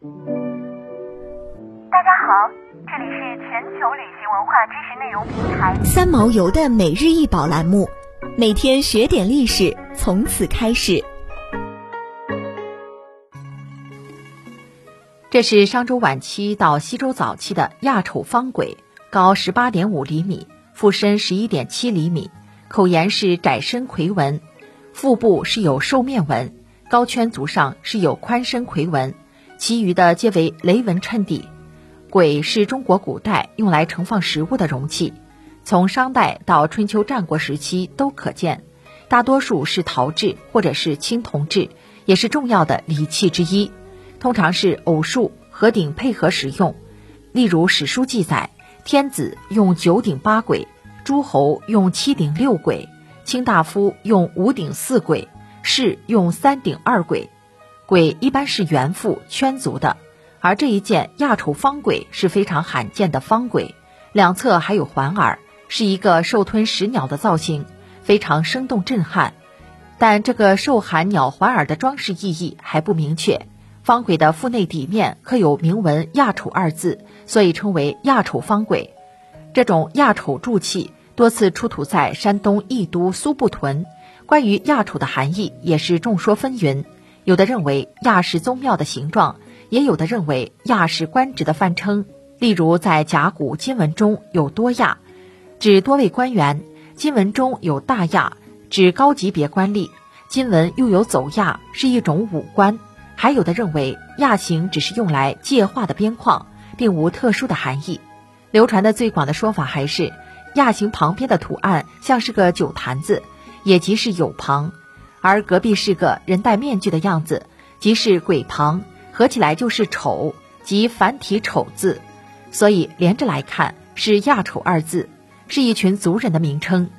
大家好，这里是全球旅行文化知识内容平台三毛游的每日一宝栏目，每天学点历史，从此开始。这是商周晚期到西周早期的亚丑方轨，高十八点五厘米，腹深十一点七厘米，口沿是窄身魁纹，腹部是有兽面纹，高圈足上是有宽身魁纹，其余的皆为雷纹衬底。簋是中国古代用来盛放食物的容器，从商代到春秋战国时期都可见，大多数是陶制或者是青铜制，也是重要的礼器之一。通常是偶数和鼎配合使用，例如史书记载，天子用九鼎八簋，诸侯用七鼎六簋，卿大夫用五鼎四簋，士用三鼎二簋。鬼一般是圆腹圈足的，而这一件亚丑方鬼是非常罕见的方鬼，两侧还有环耳，是一个兽吞食鸟的造型，非常生动震撼。但这个兽含鸟环耳的装饰意义还不明确。方鬼的腹内底面刻有铭文“亚丑”二字，所以称为亚丑方鬼。这种亚丑铸器多次出土在山东益都苏埠屯。关于亚丑的含义也是众说纷纭，有的认为亚是宗庙的形状，也有的认为亚是官职的泛称。例如在甲骨金文中有多亚，指多位官员；金文中有大亚，指高级别官吏；金文又有走亚，是一种武官。还有的认为亚形只是用来借画的边框，并无特殊的含义。流传的最广的说法还是亚形旁边的图案像是个酒坛子，也即是有旁，而隔壁是个人戴面具的样子，即是鬼旁，合起来就是丑，即繁体丑字，所以连着来看是亚丑二字，是一群族人的名称。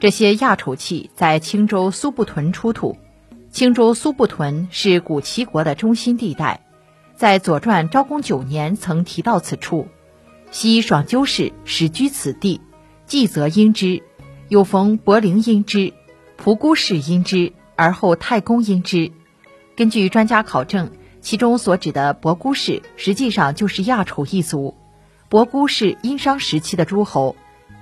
这些亚丑器在青州苏埠屯出土。青州苏埠屯是古齐国的中心地带，在《左传》昭公九年曾提到此处。昔爽鸠氏始居此地，季则因之，有逢伯陵因之，仆姑氏因之，而后太公因之。根据专家考证，其中所指的伯姑氏实际上就是亚丑一族。伯姑是殷商时期的诸侯，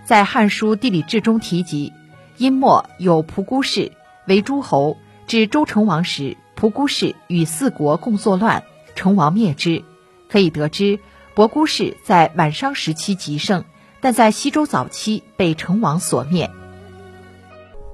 在《汉书地理志》中提及，殷末有仆姑氏为诸侯。至周成王时，仆姑氏与四国共作乱，成王灭之。可以得知，伯姑氏在晚商时期极盛，但在西周早期被成王所灭。